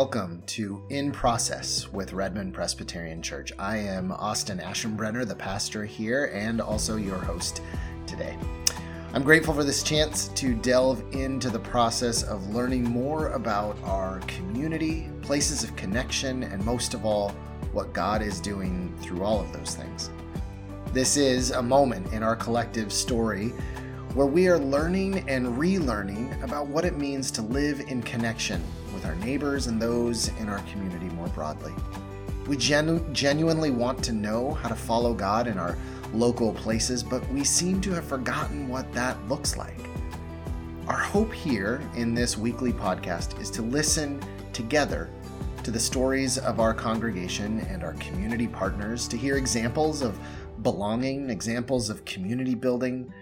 Welcome to In Process with Redmond Presbyterian Church. I am Austin Aschenbrenner, the pastor here, and also your host today. I'm grateful for this chance to delve into the process of learning more about our community, places of connection, and most of all, what God is doing through all of those things. This is a moment in our collective story where we are learning and relearning about what it means to live in connection with our neighbors and those in our community more broadly. We genu- genuinely want to know how to follow God in our local places, but we seem to have forgotten what that looks like. Our hope here in this weekly podcast is to listen together to the stories of our congregation and our community partners, to hear examples of belonging, examples of community building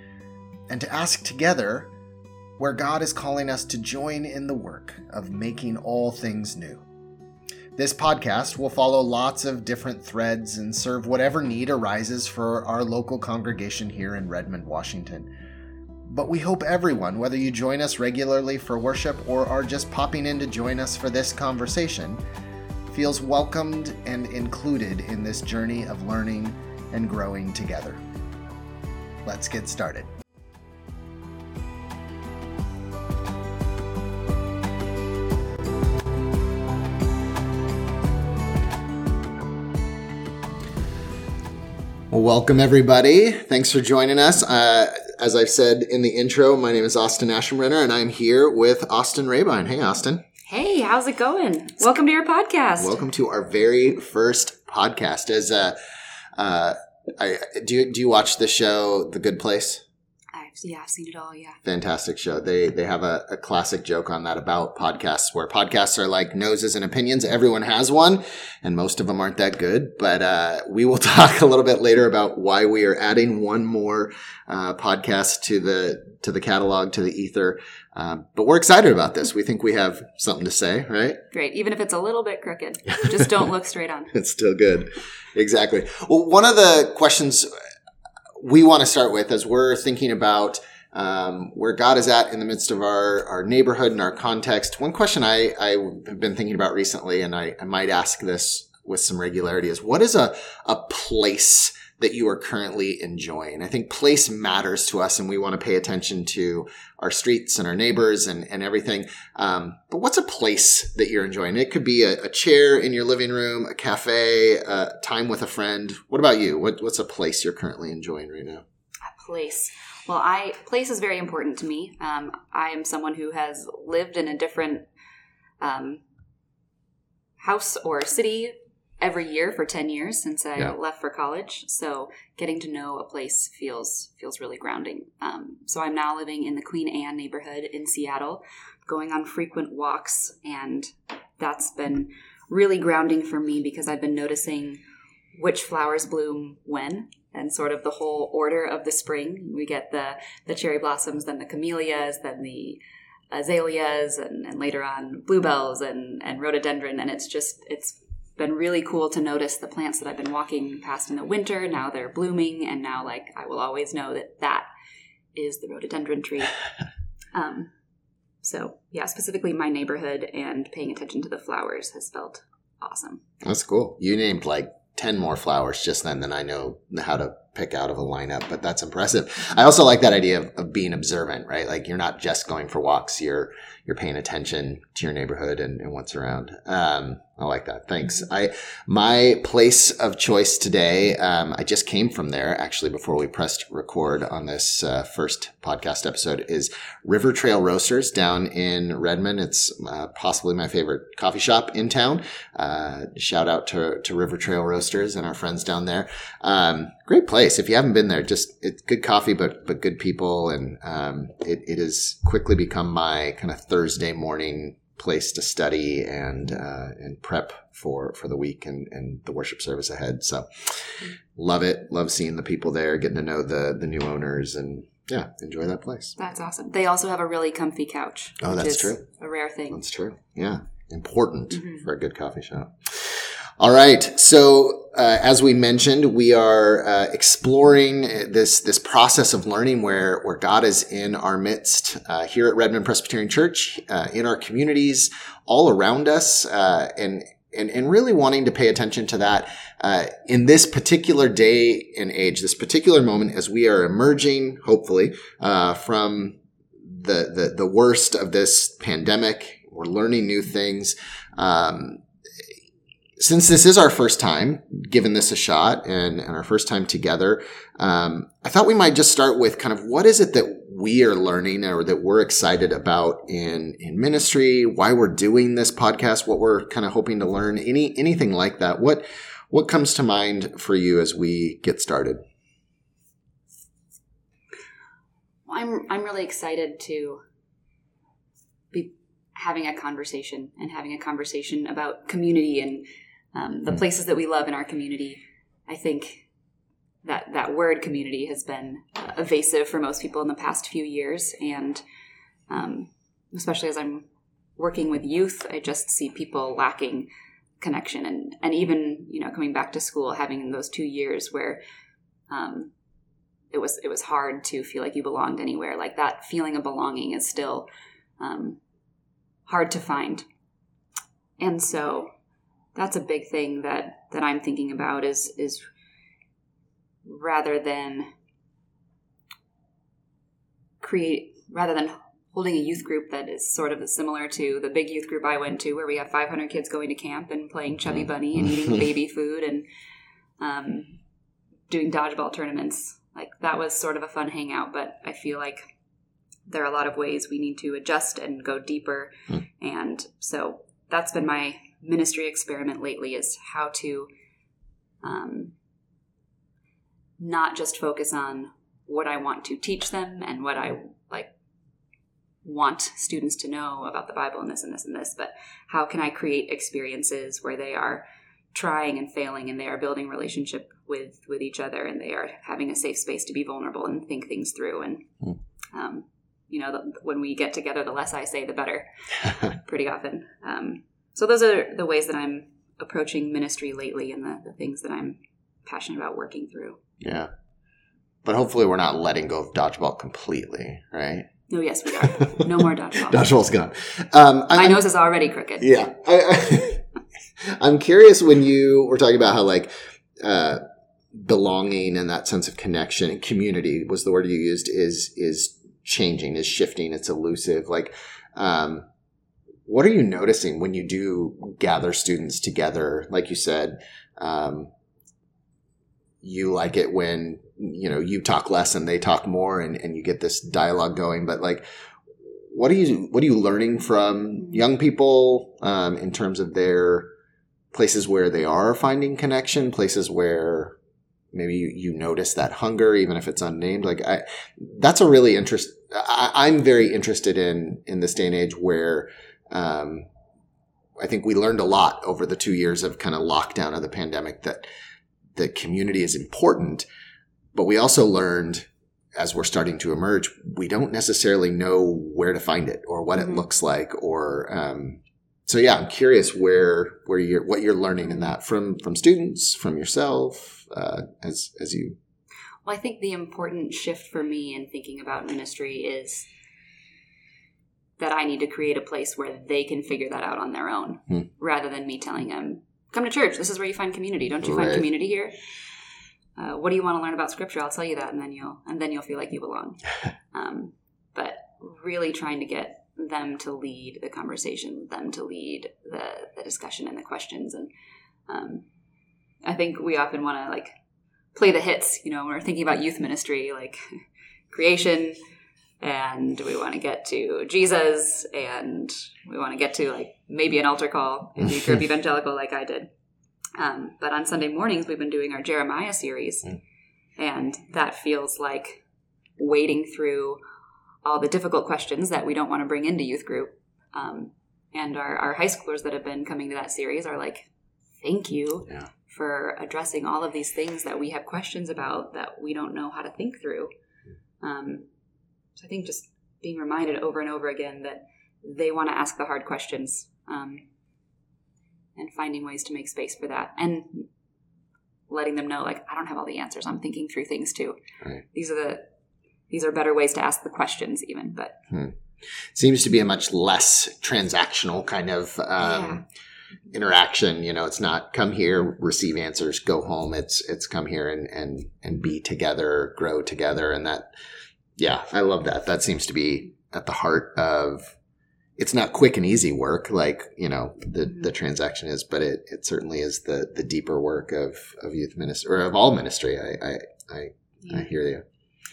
and to ask together where God is calling us to join in the work of making all things new. This podcast will follow lots of different threads and serve whatever need arises for our local congregation here in Redmond, Washington. But we hope everyone, whether you join us regularly for worship or are just popping in to join us for this conversation, feels welcomed and included in this journey of learning and growing together. Let's get started. Well, welcome everybody. Thanks for joining us. Uh, as I've said in the intro, my name is Austin Aschenbrenner, and I'm here with Austin Rabine. Hey, Austin. Hey, how's it going? Welcome to your podcast. Welcome to our very first podcast. As uh, uh, I, do you do you watch the show The Good Place? Yeah, I've seen it all. Yeah, fantastic show. They they have a, a, classic joke on that about podcasts, where podcasts are like noses and opinions. Everyone has one, and most of them aren't that good. But uh, we will talk a little bit later about why we are adding one more uh, podcast to the to the catalog to the ether. Um, but we're excited about this. We think we have something to say, right? Great, even if it's a little bit crooked, just don't look straight on. it's still good. Exactly. Well, one of the questions we want to start with as we're thinking about um, where God is at in the midst of our, our neighborhood and our context. One question I, I have been thinking about recently, and I, I might ask this with some regularity, is what is a, a place that you are currently enjoying. I think place matters to us and we want to pay attention to our streets and our neighbors and, and everything. Um, but what's a place that you're enjoying? It could be a, a chair in your living room, a cafe, uh, time with a friend. What about you? What, what's a place you're currently enjoying right now? A place. Well, I place is very important to me. Um, I am someone who has lived in a different um, house or city every year for 10 years since I yeah. left for college. So getting to know a place feels feels really grounding. Um, so I'm now living in the Queen Anne neighborhood in Seattle, going on frequent walks, and that's been really grounding for me because I've been noticing which flowers bloom when and sort of the whole order of the spring. We get the the cherry blossoms, then the camellias, then the azaleas, and, and later on bluebells and and rhododendron, and it's just it's been really cool to notice the plants that I've been walking past in the winter. Now they're blooming, and now like I will always know that that is the rhododendron tree. Um, so yeah, specifically my neighborhood and paying attention to the flowers has felt awesome. That's cool. You named like 10 more flowers just then than I know how to pick out of a lineup, but that's impressive. I also like that idea of, of, being observant, right? Like you're not just going for walks, you're, you're paying attention to your neighborhood and, and what's around. Um, I like that. Thanks. I, my place of choice today, um, I just came from there actually before we pressed record on this uh, first podcast episode is River Trail Roasters down in Redmond. It's uh, possibly my favorite coffee shop in town. Uh, shout out to, to River Trail Roasters and our friends down there. Um, great place. If you haven't been there, just it's good coffee, but, but good people. And, um, it, it has quickly become my kind of Thursday morning place to study and uh, and prep for for the week and, and the worship service ahead. So love it. Love seeing the people there, getting to know the the new owners and yeah, enjoy that place. That's awesome. They also have a really comfy couch. Oh, that's true. A rare thing. That's true. Yeah. Important mm-hmm. for a good coffee shop. All right. So, uh, as we mentioned, we are uh, exploring this this process of learning where where God is in our midst uh, here at Redmond Presbyterian Church, uh, in our communities, all around us, uh, and and and really wanting to pay attention to that uh, in this particular day and age, this particular moment, as we are emerging, hopefully, from the, the the worst of this pandemic. We're learning new things. Um, since this is our first time giving this a shot and, and our first time together, um, I thought we might just start with kind of what is it that we are learning or that we're excited about in in ministry, why we're doing this podcast, what we're kind of hoping to learn, any anything like that. What what comes to mind for you as we get started? I'm I'm really excited to be having a conversation and having a conversation about community and um, the places that we love in our community. I think that that word community has been uh, evasive for most people in the past few years, and um, especially as I'm working with youth, I just see people lacking connection, and and even you know coming back to school, having those two years where um, it was it was hard to feel like you belonged anywhere. Like that feeling of belonging is still um, hard to find, and so that's a big thing that that I'm thinking about is is rather than create rather than holding a youth group that is sort of similar to the big youth group I went to where we have 500 kids going to camp and playing chubby mm-hmm. bunny and eating baby food and um, doing dodgeball tournaments like that was sort of a fun hangout but I feel like there are a lot of ways we need to adjust and go deeper mm. and so that's been my ministry experiment lately is how to um, not just focus on what I want to teach them and what I like want students to know about the Bible and this and this and this, but how can I create experiences where they are trying and failing and they are building relationship with with each other and they are having a safe space to be vulnerable and think things through and mm. um, you know the, when we get together the less i say the better pretty often um, so those are the ways that I'm approaching ministry lately and the, the things that I'm passionate about working through. Yeah. But hopefully we're not letting go of dodgeball completely, right? Oh yes, we are. No more dodgeball. Dodgeball's gone. Um, My nose is already crooked. Yeah, I, am curious when you were talking about how like uh, belonging and that sense of connection and community was the word you used is is changing, is shifting, it's elusive. Like, um, what are you noticing when you do gather students together? Like you said, um, you like it when you know you talk less and they talk more, and, and you get this dialogue going. But like, what are you what are you learning from young people um, in terms of their places where they are finding connection, places where maybe you, you notice that hunger, even if it's unnamed. Like I, that's a really interest. I, am very interested in in this day and age where um, I think we learned a lot over the two years of kind of lockdown of the pandemic that the community is important, but we also learned as we're starting to emerge, we don't necessarily know where to find it or what mm-hmm. it looks like or, um, so yeah, I'm curious where, where you're, what you're learning in that from, from students, from yourself, uh, as, as you. Well, I think the important shift for me in thinking about ministry is that I need to create a place where they can figure that out on their own hmm. rather than me telling them, come to church. This is where you find community. Don't you right. find community here? Uh, what do you want to learn about scripture? I'll tell you that. And then you'll, and then you'll feel like you belong. um, but really trying to get them to lead the conversation, them to lead the, the discussion and the questions. And, um, I think we often want to like play the hits, you know, when we're thinking about youth ministry, like creation, and we want to get to Jesus, and we want to get to like maybe an altar call if you grew up evangelical like I did. Um, but on Sunday mornings, we've been doing our Jeremiah series, mm. and that feels like wading through all the difficult questions that we don't want to bring into youth group. Um, and our, our high schoolers that have been coming to that series are like, thank you yeah. for addressing all of these things that we have questions about that we don't know how to think through. Mm. Um, so I think just being reminded over and over again that they want to ask the hard questions. Um, and finding ways to make space for that and letting them know like i don't have all the answers i'm thinking through things too Right. these are the these are better ways to ask the questions even but seems to be a much less transactional kind of um, interaction. You know, it's not come here, receive answers, go home. It's it's come here and and and be together, grow together, and that. Yeah, I love that. That seems to be at the heart of. It's not quick and easy work like you know the Mhm. the transaction is, but it it certainly is the the deeper work of of youth ministry or of all ministry. I I I, I hear you.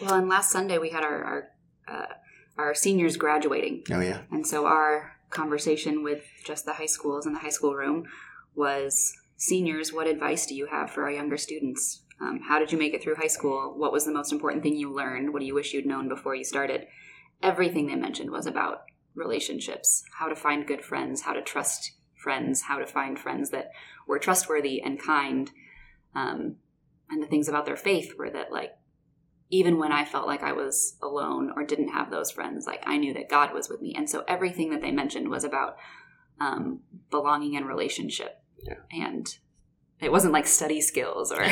well and last sunday we had our our, uh, our seniors graduating Oh yeah. And so our conversation with just the high schools in the high school room was seniors, what advice do you have for our younger students? Um, how did you make it through high school? What was the most important thing you learned? What do you wish you'd known before you started? Everything they mentioned was about relationships, how to find good friends, how to trust friends, how to find friends that were trustworthy and kind. Um, and the things about their faith were that, like, even when I felt like I was alone or didn't have those friends, like I knew that God was with me. And so everything that they mentioned was about um, belonging and relationship. Yeah. And it wasn't like study skills or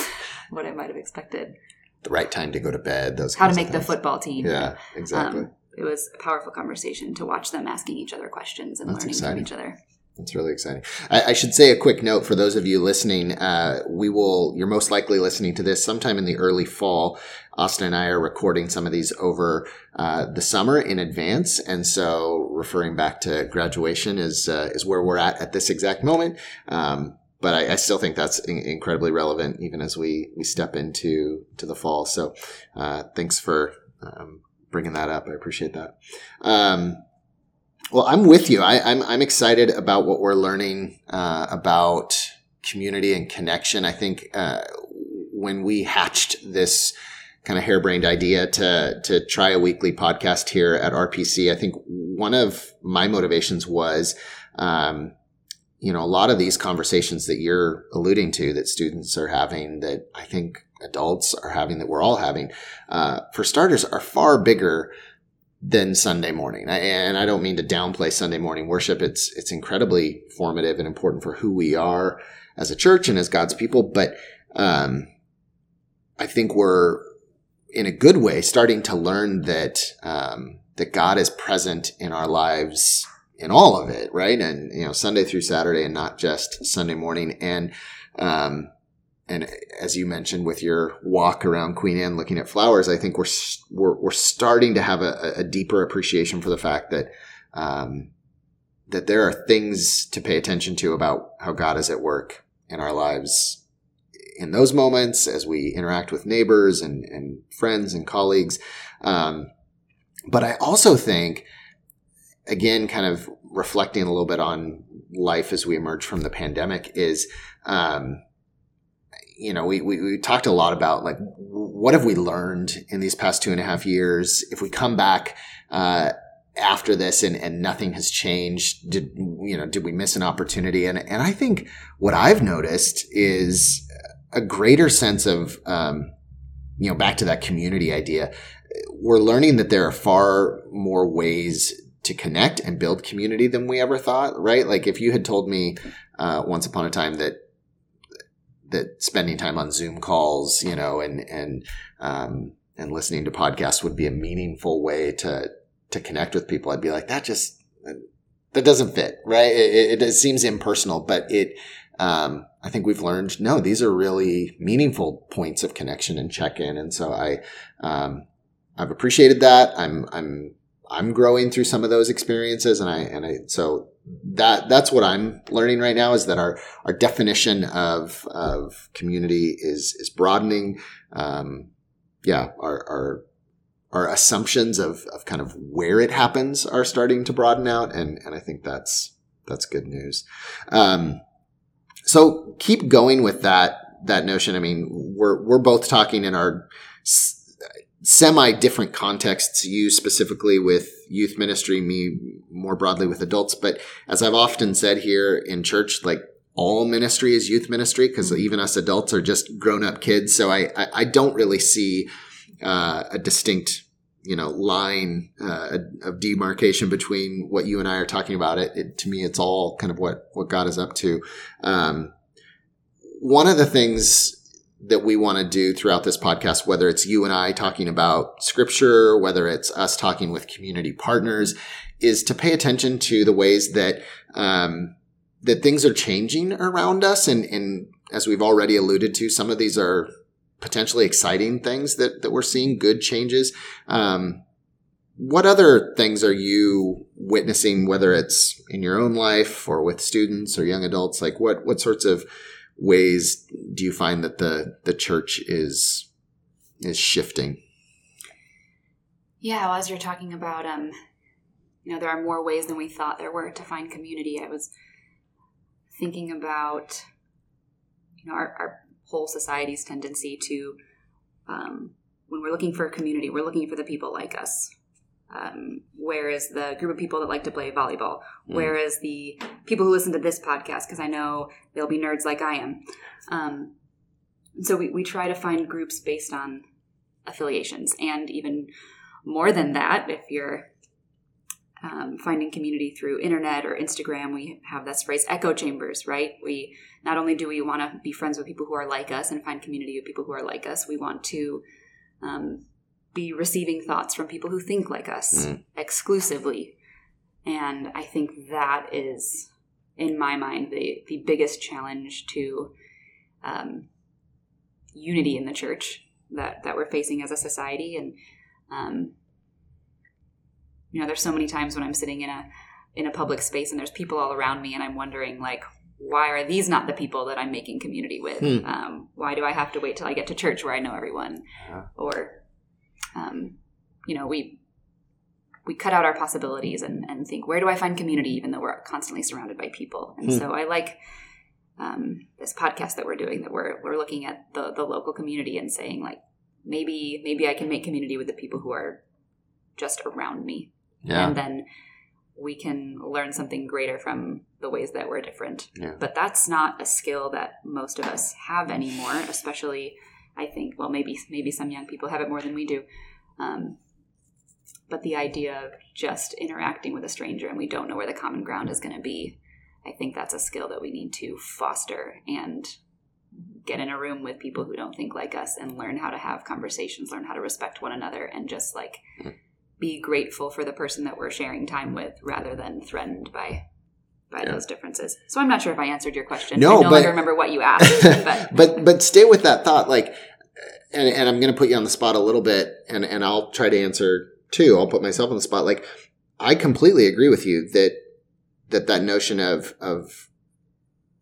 what I might have expected. the right time to go to bed. Those How to make the football team. Yeah, exactly. Um, it was a powerful conversation to watch them asking each other questions and That's learning exciting. from each other. That's really exciting. I, I should say a quick note for those of you listening. Uh, we will. You're most likely listening to this sometime in the early fall. Austin and I are recording some of these over uh, the summer in advance, and so referring back to graduation is uh, is where we're at at this exact moment. Um, but I, I still think that's in- incredibly relevant, even as we we step into to the fall. So, uh, thanks for um, bringing that up. I appreciate that. Um, well, I'm with you. I, I'm I'm excited about what we're learning uh, about community and connection. I think uh, when we hatched this kind of harebrained idea to to try a weekly podcast here at RPC, I think one of my motivations was, um, you know, a lot of these conversations that you're alluding to that students are having, that I think adults are having, that we're all having, uh, for starters, are far bigger than Sunday morning. I, and I don't mean to downplay Sunday morning worship. It's it's incredibly formative and important for who we are as a church and as God's people. But um, I think we're in a good way starting to learn that um, that God is present in our lives in all of it, right? And you know, Sunday through Saturday, and not just Sunday morning. And um, and as you mentioned with your walk around Queen Anne looking at flowers, I think we're we're, we're starting to have a, a deeper appreciation for the fact that um, that there are things to pay attention to about how God is at work in our lives in those moments as we interact with neighbors and, and friends and colleagues. Um, but I also think, again, kind of reflecting a little bit on life as we emerge from the pandemic, is um, you know, we, we, we talked a lot about like, what have we learned in these past two and a half years? If we come back, uh, after this and, and nothing has changed, did, you know, did we miss an opportunity? And, and I think what I've noticed is a greater sense of, um, you know, back to that community idea. We're learning that there are far more ways to connect and build community than we ever thought, right? Like if you had told me, uh, once upon a time that, that spending time on Zoom calls, you know, and and um, and listening to podcasts would be a meaningful way to to connect with people. I'd be like, that just that doesn't fit, right? It, it, it seems impersonal, but it. Um, I think we've learned no; these are really meaningful points of connection and check in, and so I, um, I've appreciated that. I'm I'm I'm growing through some of those experiences, and I and I so that that's what I'm learning right now is that our our definition of of community is is broadening. Um, yeah, our our our assumptions of of kind of where it happens are starting to broaden out, and and I think that's that's good news. Um, so keep going with that that notion. I mean, we're we're both talking in our semi different contexts, you specifically with youth ministry, me more broadly with adults. But as I've often said here in church, like all ministry is youth ministry because even us adults are just grown up kids. So I, I, I don't really see uh, a distinct you know line uh, of demarcation between what you and I are talking about. It, it, to me, it's all kind of what what God is up to. Um, one of the things that we want to do throughout this podcast, whether it's you and I talking about scripture, whether it's us talking with community partners, is to pay attention to the ways that um, that things are changing around us, and, and as we've already alluded to, some of these are potentially exciting things that, that we're seeing, good changes. Um, what other things are you witnessing, whether it's in your own life or with students or young adults? Like what, what sorts of ways do you find that the, the church is, is shifting? Yeah, well, as you're talking about, um, you know, there are more ways than we thought there were to find community. I was thinking about, you know, our, our whole society's tendency to um, when we're looking for a community we're looking for the people like us um, whereas the group of people that like to play volleyball mm. whereas the people who listen to this podcast because i know they'll be nerds like i am um, so we, we try to find groups based on affiliations and even more than that if you're um, finding community through internet or Instagram. We have this phrase echo chambers, right? We not only do we want to be friends with people who are like us and find community with people who are like us, we want to um, be receiving thoughts from people who think like us mm. exclusively. And I think that is, in my mind, the the biggest challenge to um, unity in the church that that we're facing as a society and um, you know there's so many times when i'm sitting in a in a public space and there's people all around me and i'm wondering like why are these not the people that i'm making community with hmm. um, why do i have to wait till i get to church where i know everyone yeah. or um, you know we we cut out our possibilities and, and think where do i find community even though we're constantly surrounded by people and hmm. so i like um, this podcast that we're doing that we're, we're looking at the, the local community and saying like maybe maybe i can make community with the people who are just around me yeah. and then we can learn something greater from the ways that we're different. Yeah. But that's not a skill that most of us have anymore, especially I think well maybe maybe some young people have it more than we do. Um, but the idea of just interacting with a stranger and we don't know where the common ground is going to be, I think that's a skill that we need to foster and get in a room with people who don't think like us and learn how to have conversations, learn how to respect one another and just like be grateful for the person that we're sharing time with rather than threatened by by yeah. those differences. So I'm not sure if I answered your question. No, I no but, remember what you asked. But but, but stay with that thought. Like, and, and I'm going to put you on the spot a little bit, and and I'll try to answer too. I'll put myself on the spot. Like, I completely agree with you that that that notion of of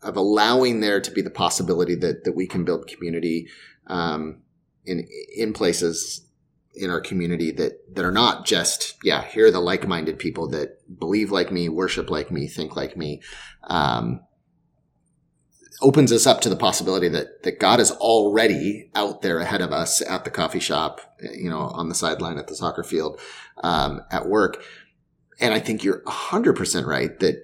of allowing there to be the possibility that that we can build community um, in in places in our community that that are not just yeah here are the like-minded people that believe like me worship like me think like me um, opens us up to the possibility that that God is already out there ahead of us at the coffee shop you know on the sideline at the soccer field um, at work. And I think you're 100% right that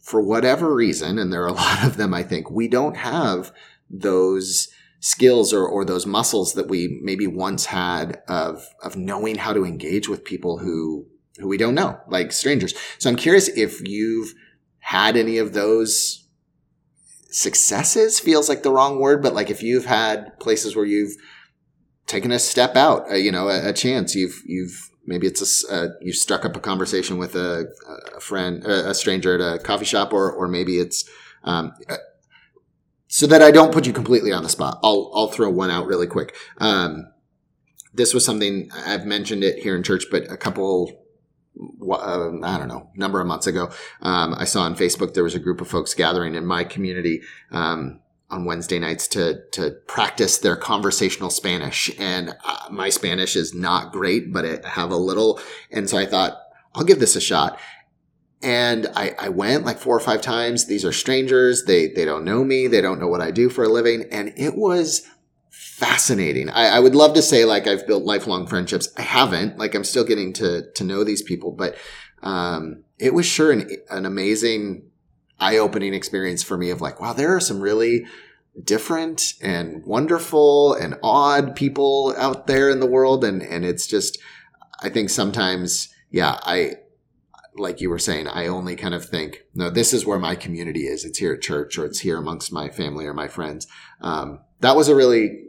for whatever reason and there are a lot of them I think we don't have those skills or, or those muscles that we maybe once had of of knowing how to engage with people who who we don't know, like strangers. So I'm curious if you've had any of those successes feels like the wrong word, but like if you've had places where you've taken a step out, uh, you know, a, a, chance, you've you've maybe it's a uh, you struck up a conversation with a, a friend, a, a, stranger at a coffee shop, or or maybe it's um, so that I don't put you completely on the spot, I'll I'll throw one out really quick. Um, this was something I've mentioned it here in church, but a couple, uh, I don't know, number of months ago, um, I saw on Facebook there was a group of folks gathering in my community. Um, on Wednesday nights to to practice their conversational Spanish, and uh, my Spanish is not great, but I have a little, and so I thought I'll give this a shot. And I, I went like four or five times. These are strangers. They, they don't know me. They don't know what I do for a living. And it was fascinating. I, I would love to say like I've built lifelong friendships. I haven't. Like I'm still getting to, to know these people, but, um, it was sure an, an amazing eye opening experience for me of like, wow, there are some really different and wonderful and odd people out there in the world and and it's just I think sometimes yeah I like you were saying I only kind of think no this is where my community is it's here at church or it's here amongst my family or my friends um, that was a really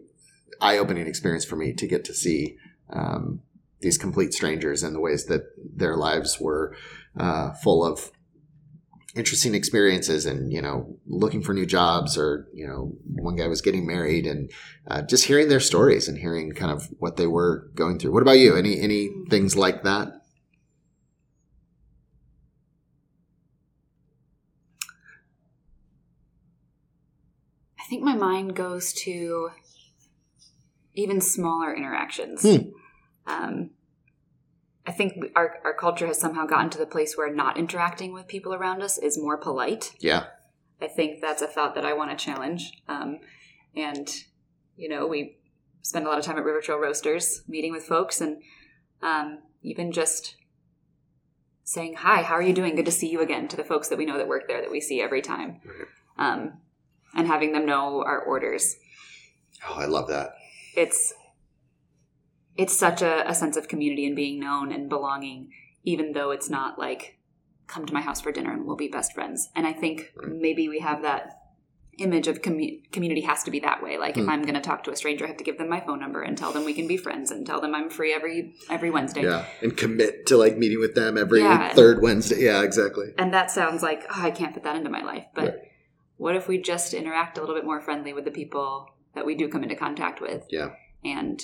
eye-opening experience for me to get to see um, these complete strangers and the ways that their lives were uh, full of interesting experiences and you know looking for new jobs or you know one guy was getting married and uh, just hearing their stories and hearing kind of what they were going through. What about you? Any any things like that? I think my mind goes to even smaller interactions Hmm. um, I think our, our culture has somehow gotten to the place where not interacting with people around us is more polite. yeah I think that's a thought that I want to challenge. Um, and, you know, we spend a lot of time at River Trail Roasters meeting with folks and um, even just saying, Hi, how are you doing? Good to see you again to the folks that we know that work there that we see every time. Um, and having them know our orders. oh i love that It's it's such a, a sense of community and being known and belonging, even though it's not like come to my house for dinner and we'll be best friends. And I think maybe we have that image of commu- community has to be that way. Like if Hmm. I'm going to talk to a stranger, I have to give them my phone number and tell them we can be friends and tell them I'm free every every Wednesday. yeah and commit to like meeting with them every Yeah. third wednesday yeah exactly And that sounds like oh, I can't put that into my life. But Right. what if we just interact a little bit more friendly with the people that we do come into contact with? Yeah. And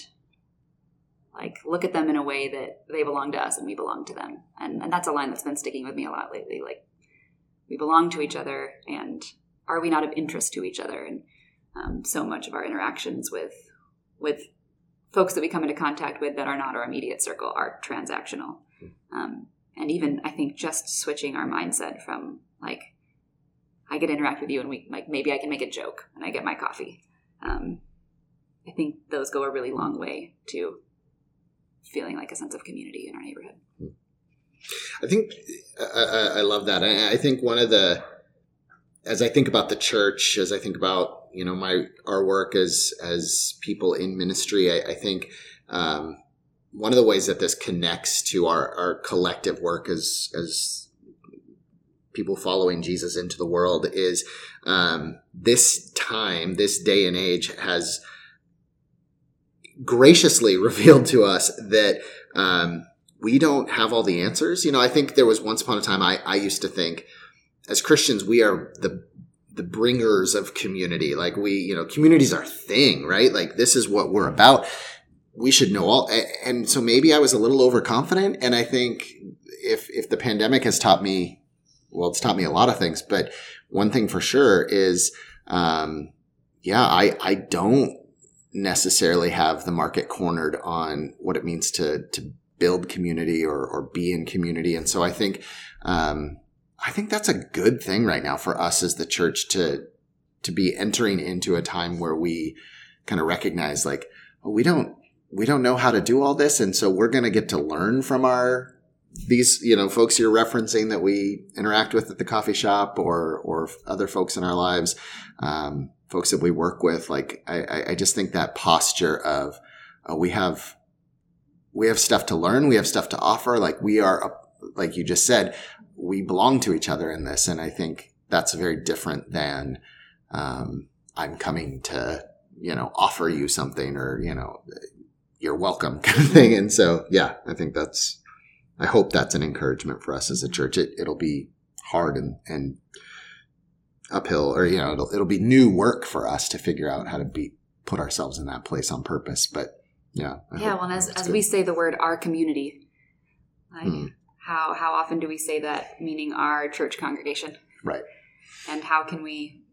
like look at them in a way that they belong to us and we belong to them. And and that's a line that's been sticking with me a lot lately. Like we belong to each other and are we not of interest to each other? And um, so much of our interactions with with folks that we come into contact with that are not our immediate circle are transactional. Um, and even I think just switching our mindset from like I get to interact with you and we like maybe I can make a joke and I get my coffee. Um, I think those go a really long way to feeling like a sense of community in our neighborhood. I think I, I, love that. I, I think one of the, as I think about the church, as I think about you know my our work as as people in ministry, I, I think um, one of the ways that this connects to our our collective work as as people following Jesus into the world is um, this time, this day and age has graciously revealed to us that um, we don't have all the answers. You know, I think there was once upon a time I, I used to think as Christians, we are the the bringers of community. Like we, you know, community's our thing, right? Like this is what we're about. We should know all. And so maybe I was a little overconfident. And I think if if the pandemic has taught me, well, it's taught me a lot of things. But one thing for sure is, um, yeah, I I don't necessarily have the market cornered on what it means to to build community or or be in community. And so I think um, I think that's a good thing right now for us as the church to to be entering into a time where we kind of recognize like oh, we don't we don't know how to do all this, and so we're going to get to learn from our these you know folks you're referencing that we interact with at the coffee shop or or other folks in our lives um, folks that we work with like I- I, just think that posture of uh, we have we have stuff to learn we have stuff to offer like we are a- like you just said we belong to each other in this and i think that's very different than um, i'm coming to you know offer you something or you know you're welcome kind of thing and so yeah i think that's i hope that's an encouragement for us as a church it, it'll be hard and, and uphill or you know it'll, it'll be new work for us to figure out how to be put ourselves in that place on purpose but yeah I yeah, well, and as, as good. we say the word our community, like Hmm. how how often do we say that meaning our church congregation? Right. And how can we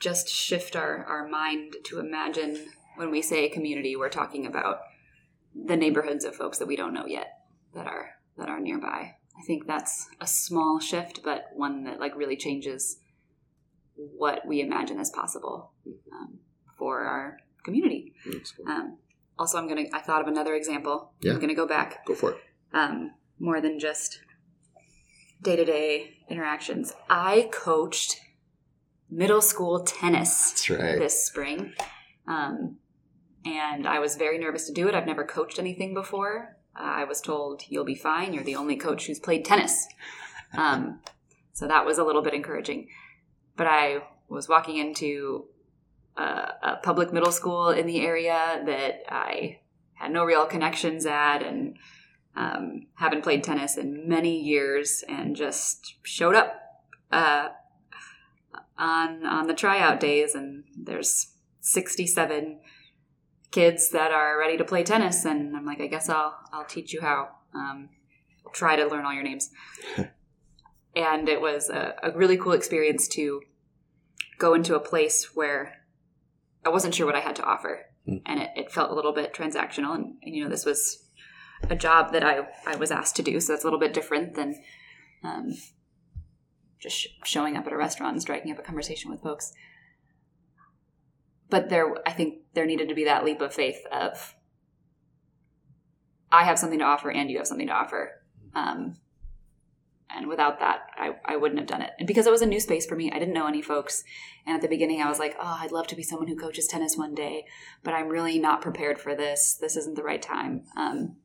just shift our, our mind to imagine when we say community, we're talking about the neighborhoods of folks that we don't know yet that are that are nearby. I think that's a small shift, but one that like really changes what we imagine as possible um, for our community. Um, also, I'm gonna. I thought of another example. Yeah. I'm gonna go back go for it um, more than just day to day interactions. I coached middle school tennis right. this spring. Um, and I was very nervous to do it. I've never coached anything before. I was told, you'll be fine. You're the only coach who's played tennis. Um, so that was a little bit encouraging. But I was walking into a, a public middle school in the area that I had no real connections at and um, haven't played tennis in many years and just showed up uh, on on the tryout days and there's 67 kids that are ready to play tennis and i'm like i guess i'll i'll teach you how. Um, try to learn all your names. And it was a, a really cool experience to go into a place where i wasn't sure what i had to offer. Mm. and it, it felt a little bit transactional and, and you know this was a job that I, I was asked to do so that's a little bit different than um, just sh- showing up at a restaurant and striking up a conversation with folks but there i think there needed to be that leap of faith of i have something to offer and you have something to offer. Um, and without that I, I wouldn't have done it. And because it was a new space for me i didn't know any folks. And at the beginning i was like oh i'd love to be someone who coaches tennis one day but i'm really not prepared for this. This isn't the right time. Um,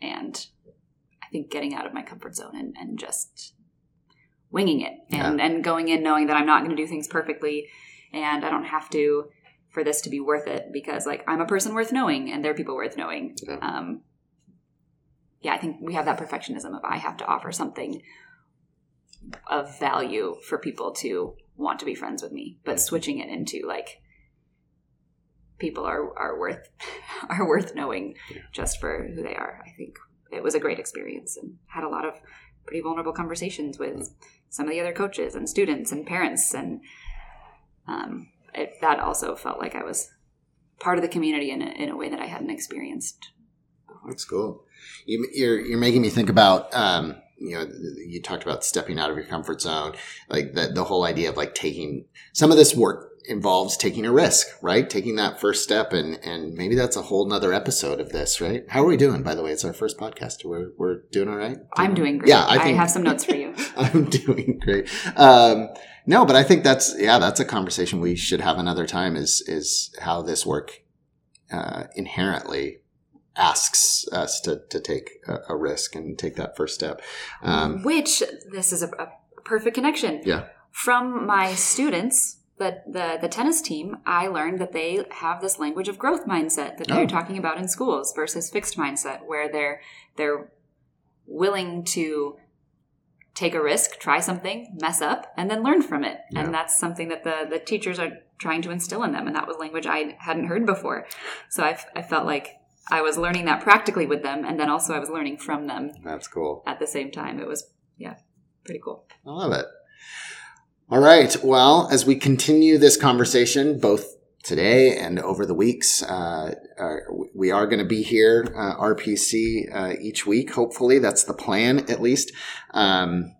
and i think getting out of my comfort zone and, and just winging it and, and going in knowing that i'm not going to do things perfectly and i don't have to for this to be worth it because like i'm a person worth knowing and they're people worth knowing Yeah. um, yeah i think we have that perfectionism of i have to offer something of value for people to want to be friends with me but switching it into like people are are worth are worth knowing Yeah. just for who they are i think it was a great experience and had a lot of pretty vulnerable conversations with some of the other coaches and students and parents and um, it, that also felt like i was part of the community in a, in a way that i hadn't experienced That's cool. You, you're you're making me think about um, you know you talked about stepping out of your comfort zone, like the the whole idea of like taking some of this work involves taking a risk, right? Taking that first step, and and maybe that's a whole nother episode of this, right? How are we doing? By the way, it's our first podcast. We're we're doing all right. i'm doing great Yeah, I think- have some notes for you I'm doing great. Um, no, but I think that's yeah, that's a conversation we should have another time. Is is how this work uh, inherently asks us to to take a, a risk and take that first step. Um, which this is a, a perfect connection Yeah. from my students the, the the tennis team i learned that they have this language of growth mindset that they're Oh. talking about in schools versus fixed mindset where they're they're willing to take a risk try something mess up and then learn from it Yeah. and that's something that the the teachers are trying to instill in them and that was language i hadn't heard before so i, I felt like i was learning that practically with them and then also i was learning from them that's cool. at the same time. It was, yeah, pretty cool. I love it. All right. Well, as we continue this conversation, both today and over the weeks, uh, we are going to be here, uh, RPC, uh, each week. Hopefully, that's the plan, at least. Um,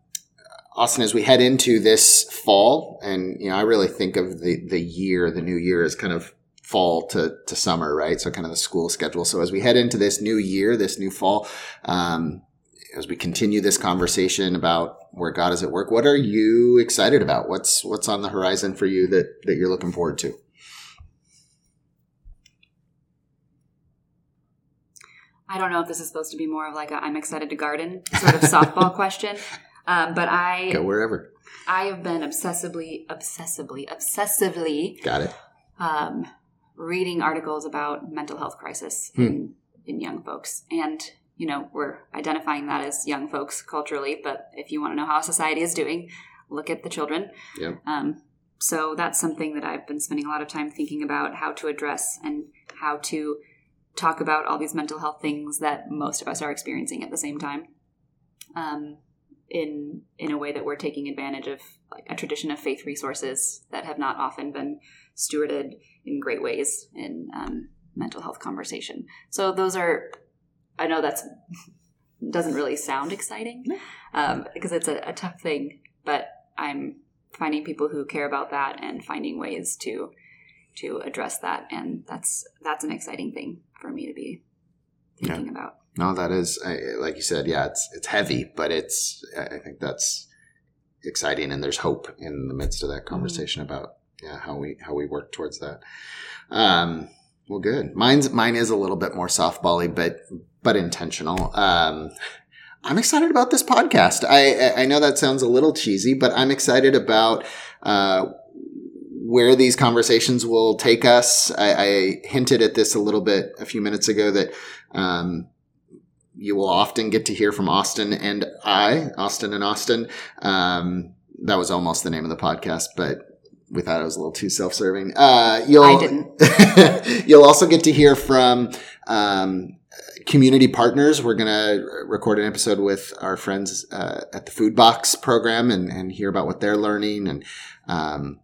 Austin, as we head into this fall, and you know, I really think of the the year, the new year, as kind of fall to to summer, right? So, kind of the school schedule. So, as we head into this new year, this new fall, um, as we continue this conversation about where God is at work, what are you excited about? What's what's on the horizon for you that that you're looking forward to? I don't know if this is supposed to be more of like a I'm excited to garden sort of softball question, um, but I Go wherever. I have been obsessively, obsessively, obsessively Got it. um, reading articles about mental health crisis Hmm. in, in young folks. And, you know, we're identifying that as young folks culturally, but if you want to know how society is doing, look at the children. Yep. Um, so that's something that I've been spending a lot of time thinking about how to address and how to talk about all these mental health things that most of us are experiencing at the same time. Um, in in a way that we're taking advantage of like a tradition of faith resources that have not often been stewarded in great ways in um, mental health conversation. So those are, I know that's doesn't really sound exciting um, because it's a, a tough thing, but I'm finding people who care about that and finding ways to to address that, and that's that's an exciting thing for me to be thinking about. No, that is like you said. Yeah, it's it's heavy, but it's I think that's exciting, and there's hope in the midst of that conversation mm-hmm. about yeah how we how we work towards that. Um, well, good. Mine's mine is a little bit more softbally, but but intentional. Um, I'm excited about this podcast. I I know that sounds a little cheesy, but I'm excited about uh, where these conversations will take us. I, I, hinted at this a little bit a few minutes ago that um, you will often get to hear from Austin and I, Austin and Austin. Um, that was almost the name of the podcast, but we thought it was a little too self-serving. Uh, you'll, I didn't. you'll also get to hear from um, community partners. We're going to record an episode with our friends uh, at the Food Box program and, and hear about what they're learning and um,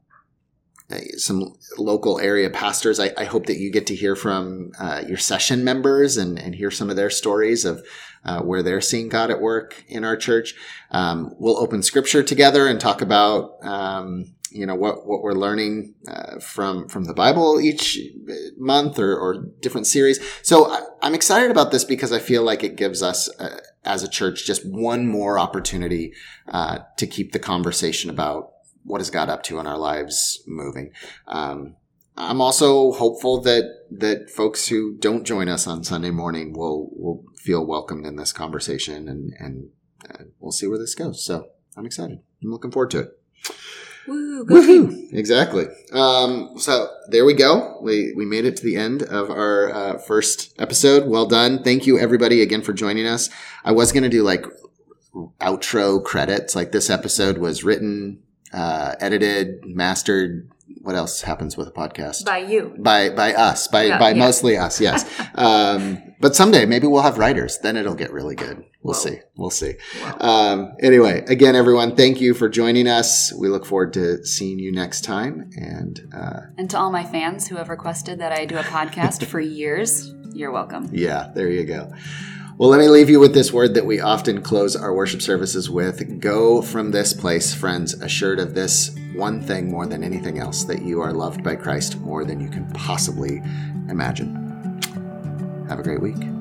some local area pastors. I, I, hope that you get to hear from uh, your session members and, and hear some of their stories of uh, where they're seeing God at work in our church. Um, we'll open scripture together and talk about um, you know what what we're learning uh, from from the Bible each month or, or different series. So I, am excited about this because I feel like it gives us uh, as a church just one more opportunity uh, to keep the conversation about what is God up to in our lives moving. Um, I'm also hopeful that that folks who don't join us on Sunday morning will will feel welcomed in this conversation, and and uh, we'll see where this goes. So I'm excited. I'm looking forward to it. Woo, Woohoo! Exactly. Um, so there we go. We we made it to the end of our uh, first episode. Well done. Thank you everybody again for joining us. I was going to do like outro credits. Like this episode was written uh, edited, mastered. What else happens with a podcast? By you. By by us. By yeah, by yeah. mostly us. Yes. um, but someday maybe we'll have writers. Then it'll get really good. We'll Whoa. see. We'll see. Um, anyway, again, everyone, thank you for joining us. We look forward to seeing you next time. And uh, and to all my fans who have requested that I do a podcast for years, you're welcome. Yeah, there you go. Well, let me leave you with this word that we often close our worship services with. Go from this place, friends, assured of this one thing more than anything else that you are loved by Christ more than you can possibly imagine. Have a great week.